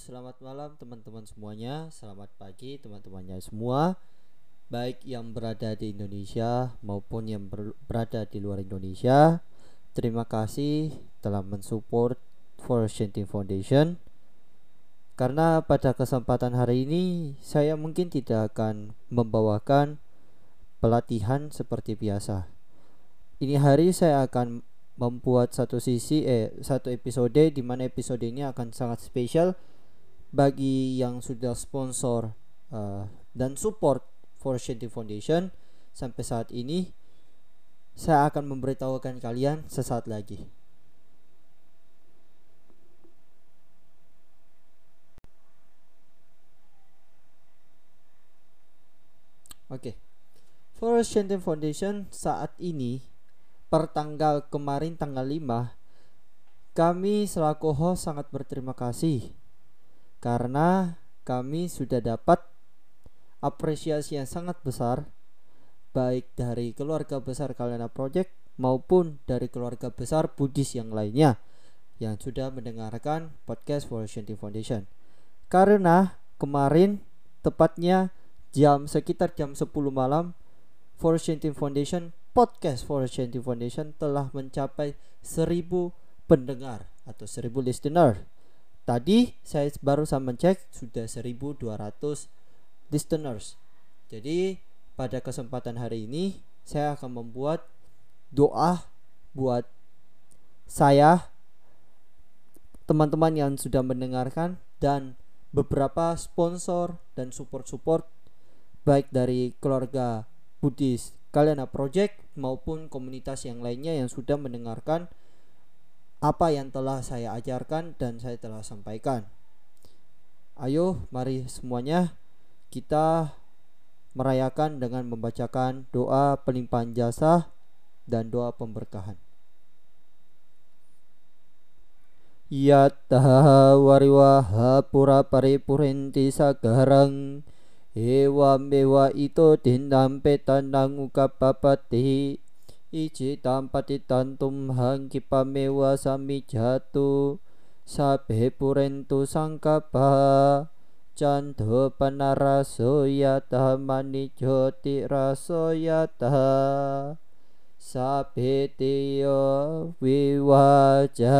selamat malam teman-teman semuanya. Selamat pagi teman-temannya semua. Baik yang berada di Indonesia maupun yang ber- berada di luar Indonesia. Terima kasih telah mensupport Forest Foundation. Karena pada kesempatan hari ini saya mungkin tidak akan membawakan pelatihan seperti biasa. Ini hari saya akan membuat satu sisi eh satu episode di mana episode ini akan sangat spesial bagi yang sudah sponsor uh, dan support for Shanty Foundation sampai saat ini saya akan memberitahukan kalian sesaat lagi. Oke. Okay. For Shanty Foundation saat ini per tanggal kemarin tanggal 5 kami selaku host sangat berterima kasih karena kami sudah dapat apresiasi yang sangat besar baik dari keluarga besar Kalena Project maupun dari keluarga besar Buddhis yang lainnya yang sudah mendengarkan podcast for Shanti Foundation. Karena kemarin tepatnya jam sekitar jam 10 malam for Shanti Foundation podcast Forest Shanty Foundation telah mencapai 1000 pendengar atau 1000 listener. Tadi saya baru sama cek sudah 1200 listeners. Jadi pada kesempatan hari ini saya akan membuat doa buat saya teman-teman yang sudah mendengarkan dan beberapa sponsor dan support-support baik dari keluarga Buddhis Kalena Project maupun komunitas yang lainnya yang sudah mendengarkan apa yang telah saya ajarkan dan saya telah sampaikan. Ayo, mari semuanya kita merayakan dengan membacakan doa pelimpahan jasa dan doa pemberkahan. Yatta wariwaha pura paripurenti sagarang Ewa mewa ito dinampe tanang ukapapati. Ichi tampati tantum hangkipa mewa sami jatu. Sabe purentu sangkapa. Cando panaraso yata mani joti raso yata Sabe tiyo wiwajantu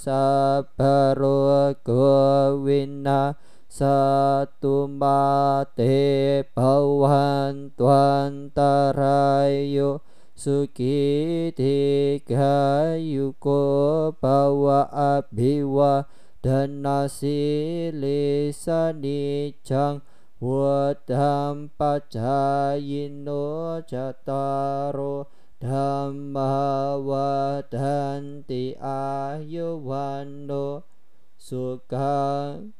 sabaro gowina satu mate bawan tuan tarayo suki tiga yuko bawa abiwa dan nasi lisani cang wadam pacayino jataro dhamma wadanti ayuwano sukang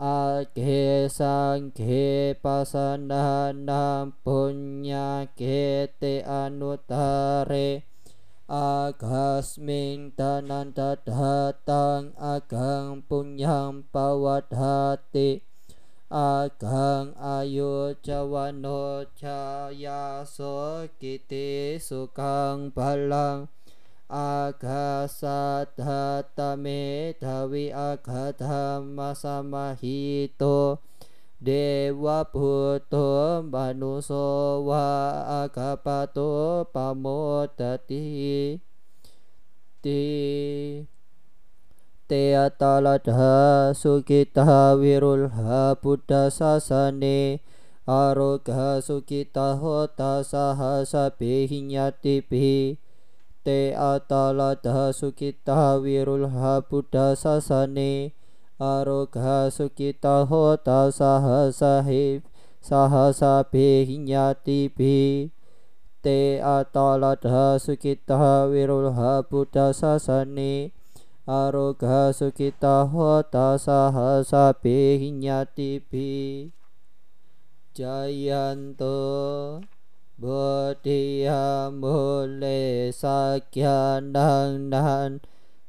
Age sanghe pasanahanam punya kete anutare Agasmin tanan datang agang punyam pawat hati Agang ayu cawano caya so kiti sukang balang agasadhatame dhawi agadhamma samahito Dewa Buddha Manuso wa agapato pamodati. Ti te ataladha sukita wirulha buddha sasane. Aroga sukita hota sahasa bihinyati bihi te atalada sukita wirulha buddha sasane. Aroga sukita hota saha sahib sahasa bihinyati bi. Te atalada sukita wirulha buddha sasane. Aroga sukita hota sahasa pihinyatipi jayanto bồ đề hà mô lê sa kia năng nan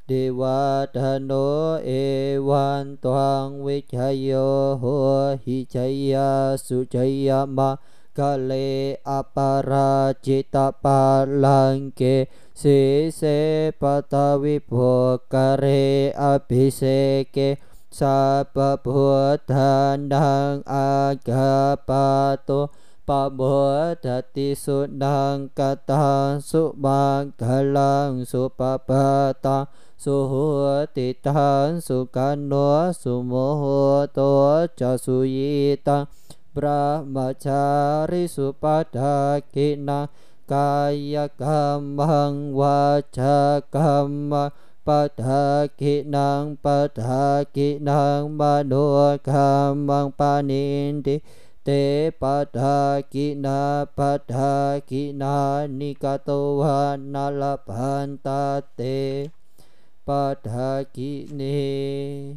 đi qua thân nô e quan toàn vi chay yo ho hi chay ya su chay ya ma ka le apara cita pa lang ke si se pata vi po ka re api se ke sa pa po than đăng a ka pa to ปบัวทติสุดังกตังสุบังกลังสุปปะตังสุหัติตังสุกันโนสุโมโหตัวจะสุยตังพระมชาริสุปัฏากินังกายกรรมังวาจากรรมปัฏากินังปัฏากินังมโนกรรมังปานินติ te padaki na padaki na nikatowa nalapantate padaki ne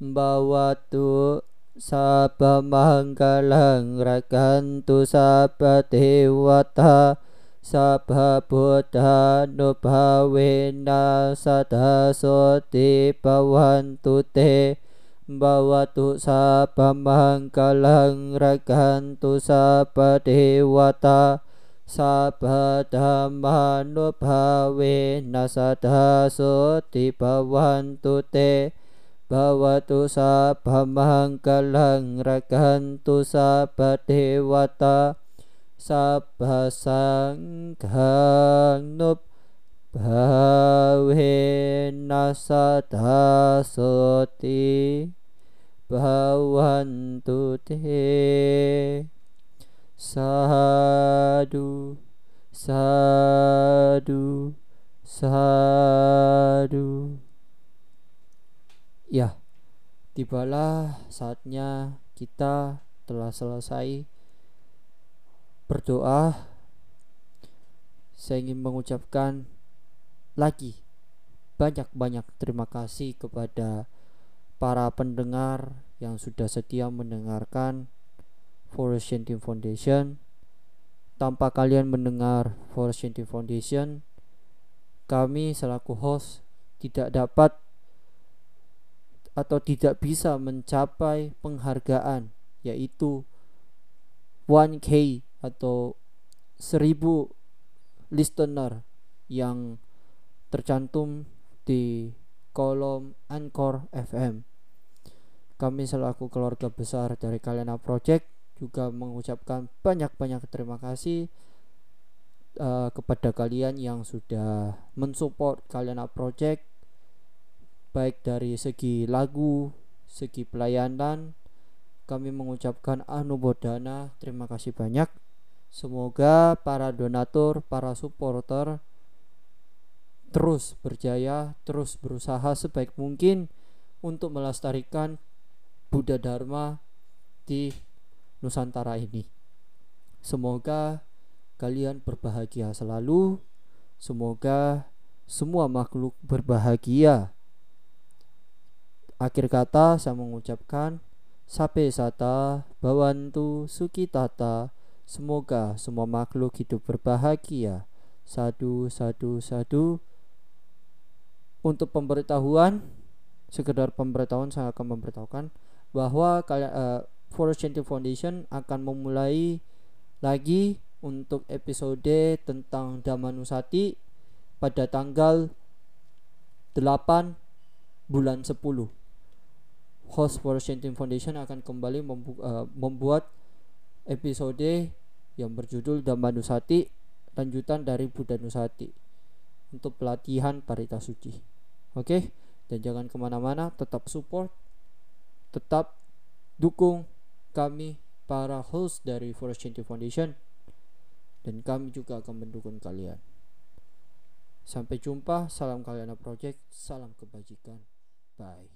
bawatu Sapa manggalang rakantu sapa dewata Sapa buddha nubhawena sadasoti bawantu te Bawatu sapa manggalang rakantu sapa dewata. Sapa dhamma nubhawena sadasoti bawantu te Bawatu sabhamangkalang rakantu sabha dewata. Sabha sangghang nup bhavena sadasoti bhavantu te sadu sadu sadu Ya, tibalah saatnya kita telah selesai berdoa. Saya ingin mengucapkan lagi banyak-banyak terima kasih kepada para pendengar yang sudah setia mendengarkan Forest Team Foundation. Tanpa kalian mendengar Forest Team Foundation, kami selaku host tidak dapat atau tidak bisa mencapai penghargaan yaitu 1K atau 1000 listener yang tercantum di kolom Anchor FM. Kami selaku keluarga besar dari Kalena Project juga mengucapkan banyak-banyak terima kasih uh, kepada kalian yang sudah mensupport Kalena Project baik dari segi lagu, segi pelayanan, kami mengucapkan anubodana terima kasih banyak. Semoga para donatur, para supporter terus berjaya, terus berusaha sebaik mungkin untuk melestarikan Buddha Dharma di Nusantara ini. Semoga kalian berbahagia selalu. Semoga semua makhluk berbahagia Akhir kata saya mengucapkan Sape sata bawantu sukitata Semoga semua makhluk hidup berbahagia Sadu sadu sadu Untuk pemberitahuan Sekedar pemberitahuan saya akan memberitahukan Bahwa kalian uh, Forest Chanting Foundation akan memulai lagi untuk episode tentang Damanusati pada tanggal 8 bulan 10 host for Team Foundation akan kembali membu uh, membuat episode yang berjudul Damanusati lanjutan dari Buddha Nusati untuk pelatihan parita suci. Oke, okay? dan jangan ke mana-mana, tetap support, tetap dukung kami para host dari Forest Team Foundation dan kami juga akan mendukung kalian. Sampai jumpa, salam kalian project, salam kebajikan. Bye.